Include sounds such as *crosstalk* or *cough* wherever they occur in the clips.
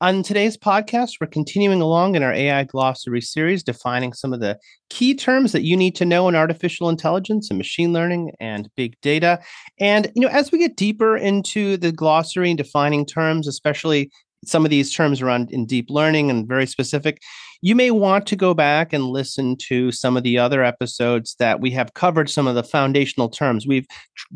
on today's podcast, we're continuing along in our AI glossary series, defining some of the key terms that you need to know in artificial intelligence and machine learning and big data. And, you know, as we get deeper into the glossary and defining terms, especially some of these terms around in deep learning and very specific, you may want to go back and listen to some of the other episodes that we have covered some of the foundational terms. We've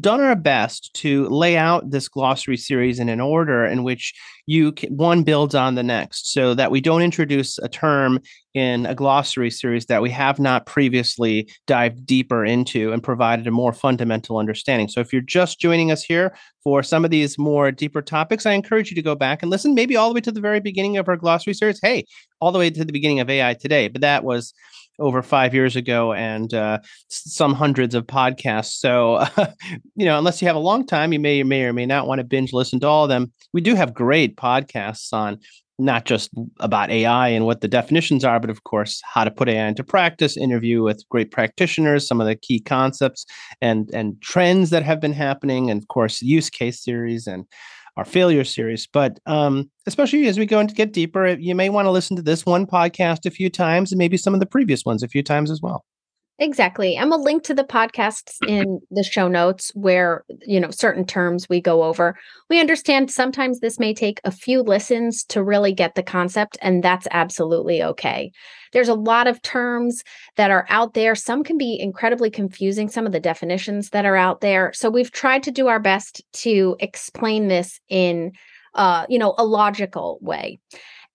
done our best to lay out this glossary series in an order in which you can, one builds on the next so that we don't introduce a term in a glossary series that we have not previously dived deeper into and provided a more fundamental understanding. So if you're just joining us here for some of these more deeper topics, I encourage you to go back and listen maybe all the way to the very beginning of our glossary series. Hey, all the way to the beginning of AI today, but that was over five years ago and uh, some hundreds of podcasts. So, uh, *laughs* you know, unless you have a long time, you may or may or may not want to binge listen to all of them. We do have great podcasts on not just about AI and what the definitions are, but of course, how to put AI into practice, interview with great practitioners, some of the key concepts and, and trends that have been happening, and of course, use case series and our failure series. But um, especially as we go into get deeper, you may want to listen to this one podcast a few times and maybe some of the previous ones a few times as well. Exactly. And we'll link to the podcasts in the show notes where, you know, certain terms we go over. We understand sometimes this may take a few listens to really get the concept, and that's absolutely okay. There's a lot of terms that are out there. Some can be incredibly confusing, some of the definitions that are out there. So we've tried to do our best to explain this in uh, you know, a logical way.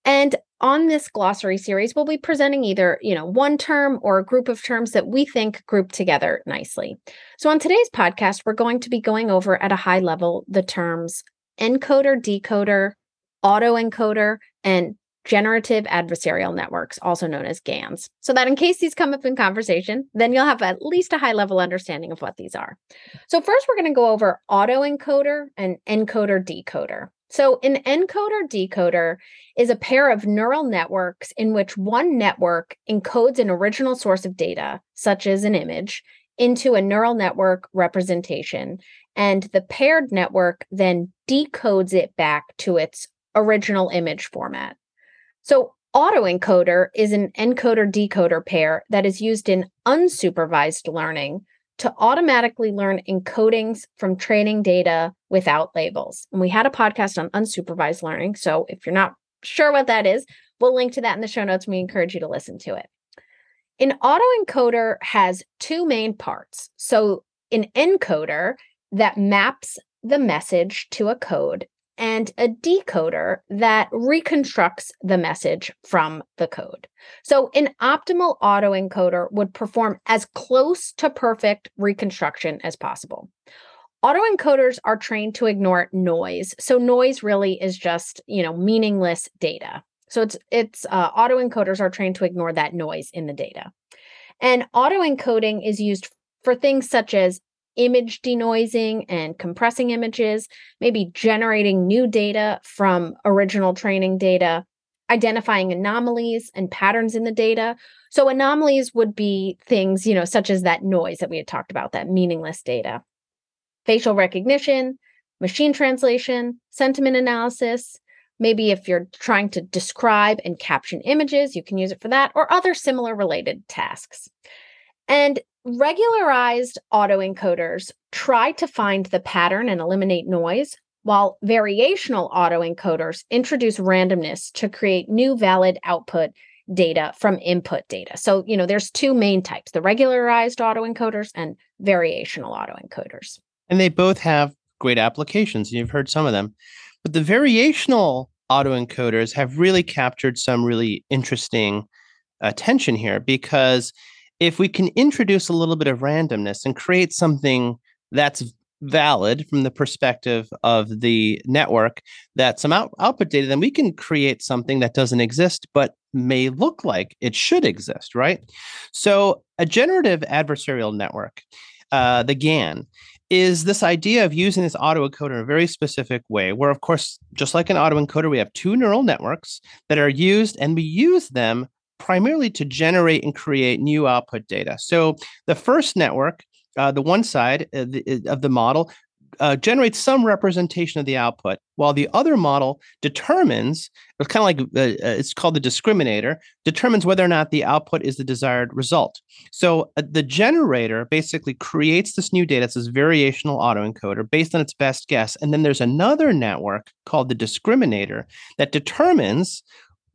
And on this glossary series, we'll be presenting either, you know, one term or a group of terms that we think group together nicely. So on today's podcast, we're going to be going over at a high level the terms encoder, decoder, autoencoder, and generative adversarial networks, also known as GANs. So that in case these come up in conversation, then you'll have at least a high level understanding of what these are. So first, we're going to go over autoencoder and encoder decoder. So, an encoder decoder is a pair of neural networks in which one network encodes an original source of data, such as an image, into a neural network representation. And the paired network then decodes it back to its original image format. So, autoencoder is an encoder decoder pair that is used in unsupervised learning to automatically learn encodings from training data without labels. And we had a podcast on unsupervised learning. So if you're not sure what that is, we'll link to that in the show notes. And we encourage you to listen to it. An autoencoder has two main parts. So an encoder that maps the message to a code and a decoder that reconstructs the message from the code. So, an optimal autoencoder would perform as close to perfect reconstruction as possible. Autoencoders are trained to ignore noise. So, noise really is just, you know, meaningless data. So, it's it's uh, autoencoders are trained to ignore that noise in the data. And autoencoding is used for things such as image denoising and compressing images, maybe generating new data from original training data, identifying anomalies and patterns in the data. So anomalies would be things, you know, such as that noise that we had talked about, that meaningless data. Facial recognition, machine translation, sentiment analysis, Maybe if you're trying to describe and caption images, you can use it for that or other similar related tasks. And regularized autoencoders try to find the pattern and eliminate noise, while variational autoencoders introduce randomness to create new valid output data from input data. So, you know, there's two main types the regularized autoencoders and variational autoencoders. And they both have great applications. You've heard some of them. But the variational autoencoders have really captured some really interesting uh, attention here because if we can introduce a little bit of randomness and create something that's valid from the perspective of the network that some out- output data then we can create something that doesn't exist but may look like it should exist, right? So, a generative adversarial network, uh, the GAN, is this idea of using this autoencoder in a very specific way, where, of course, just like an autoencoder, we have two neural networks that are used, and we use them primarily to generate and create new output data. So, the first network, uh, the one side of the, the model, uh, generates some representation of the output, while the other model determines it's kind of like uh, uh, it's called the discriminator determines whether or not the output is the desired result. So uh, the generator basically creates this new data. It's this variational autoencoder based on its best guess, and then there's another network called the discriminator that determines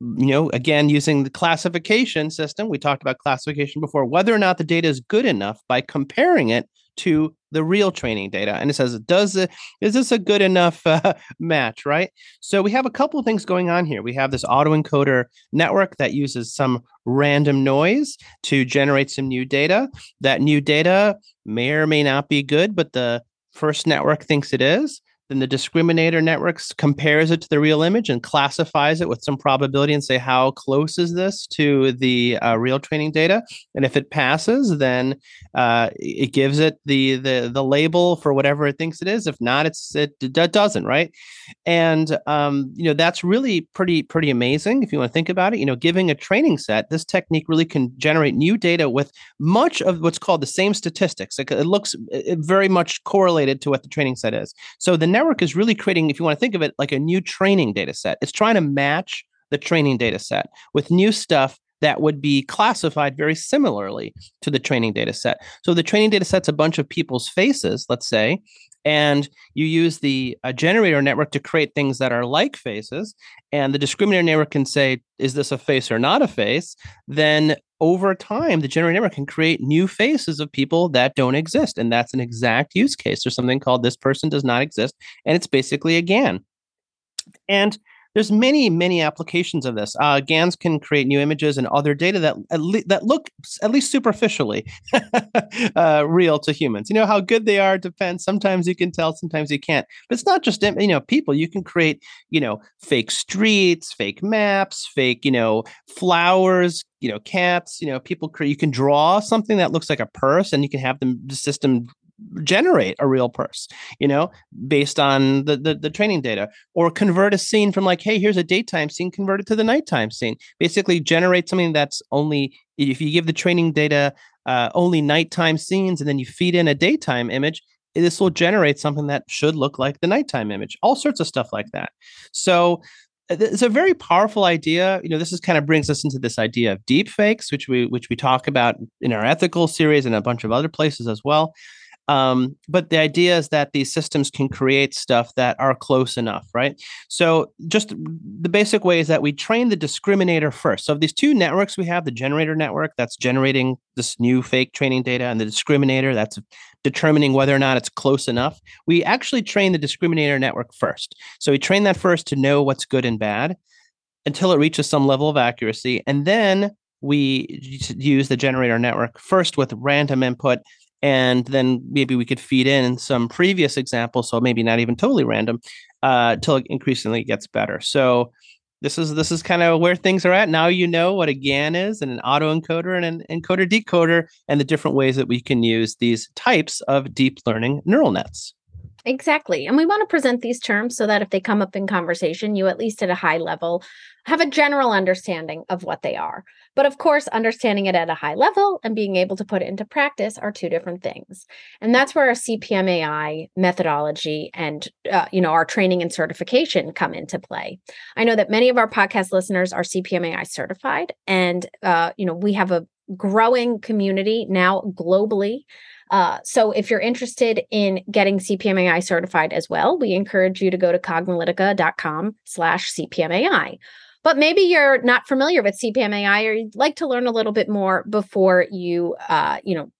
you know, again, using the classification system, we talked about classification before, whether or not the data is good enough by comparing it to the real training data. And it says does it is this a good enough uh, *laughs* match right? So we have a couple of things going on here. We have this autoencoder network that uses some random noise to generate some new data. That new data may or may not be good but the first network thinks it is then the discriminator networks compares it to the real image and classifies it with some probability and say how close is this to the uh, real training data? And if it passes then uh, it gives it the, the the label for whatever it thinks it is. If not it's it, it doesn't right? And um, you know that's really pretty pretty amazing if you want to think about it. You know giving a training set this technique really can generate new data with much of what's called the same statistics. It, it looks it very much correlated to what the training set is. So the network is really creating, if you want to think of it like a new training data set, it's trying to match the training data set with new stuff that would be classified very similarly to the training data set. So the training data set's a bunch of people's faces, let's say, and you use the uh, generator network to create things that are like faces and the discriminator network can say is this a face or not a face then over time the generative network can create new faces of people that don't exist and that's an exact use case. There's something called this person does not exist and it's basically a GAN. And there's many many applications of this. Uh, gans can create new images and other data that le- that look at least superficially *laughs* uh, real to humans. You know how good they are depends sometimes you can tell sometimes you can't. But it's not just you know people. You can create you know fake streets fake maps fake you know flowers you know cats you know people create you can draw something that looks like a purse and you can have the system generate a real purse you know based on the, the, the training data. Or convert a scene from like hey here's a daytime scene convert it to the nighttime scene. Basically generate something that's only if you give the training data uh, only nighttime scenes and then you feed in a daytime image this will generate something that should look like the nighttime image. All sorts of stuff like that. So Uh, it's a very powerful idea. You know this is kind of brings us into this idea of deep fakes which we which we talk about in our ethical series and a bunch of other places as well um, but the idea is that these systems can create stuff that are close enough, right? So just the basic way is that we train the discriminator first. So of these two networks we have, the generator network that's generating this new fake training data, and the discriminator that's determining whether or not it's close enough. We actually train the discriminator network first. So we train that first to know what's good and bad until it reaches some level of accuracy. And then we use the generator network first with random input and then maybe we could feed in some previous examples so maybe not even totally random uh, until it increasingly gets better. So this is this is kind of where things are at. Now you know what a gan is and an autoencoder and an encoder decoder and the different ways that we can use these types of deep learning neural nets Exactly. And we want to present these terms so that if they come up in conversation, you at least at a high level have a general understanding of what they are. But of course, understanding it at a high level and being able to put it into practice are two different things. And that's where our CPMAI methodology and uh, you know our training and certification come into play. I know that many of our podcast listeners are CPMAI certified, and uh, you know we have a growing community now globally uh, so if you're interested in getting CPMAI certified as well, we encourage you to go to cognilytica.com slash CPMAI. But maybe you're not familiar with CPMAI or you'd like to learn a little bit more before you, uh, you know,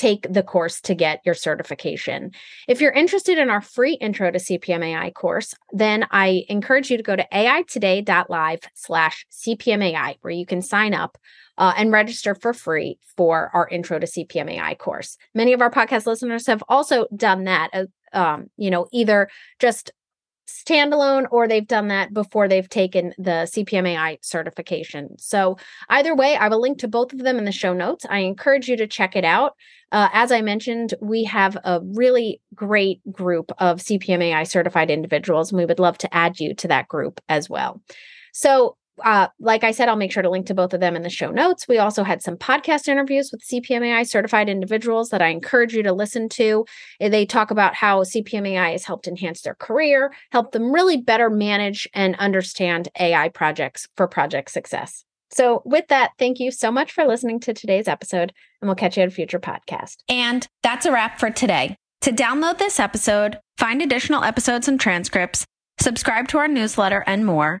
take the course to get your certification. If you're interested in our free intro to CPMAI course, then I encourage you to go to aitoday.live slash CPMAI, where you can sign up uh, and register for free for our intro to CPMAI course. Many of our podcast listeners have also done that, uh, um, you know, either just standalone or they've done that before they've taken the CPMAI certification. So, either way, I will link to both of them in the show notes. I encourage you to check it out. Uh, as I mentioned, we have a really great group of CPMAI certified individuals, and we would love to add you to that group as well. So, uh, like I said, I'll make sure to link to both of them in the show notes. We also had some podcast interviews with CPMAI certified individuals that I encourage you to listen to. They talk about how CPMAI has helped enhance their career, help them really better manage and understand AI projects for project success. So, with that, thank you so much for listening to today's episode, and we'll catch you at a future podcast. And that's a wrap for today. To download this episode, find additional episodes and transcripts, subscribe to our newsletter, and more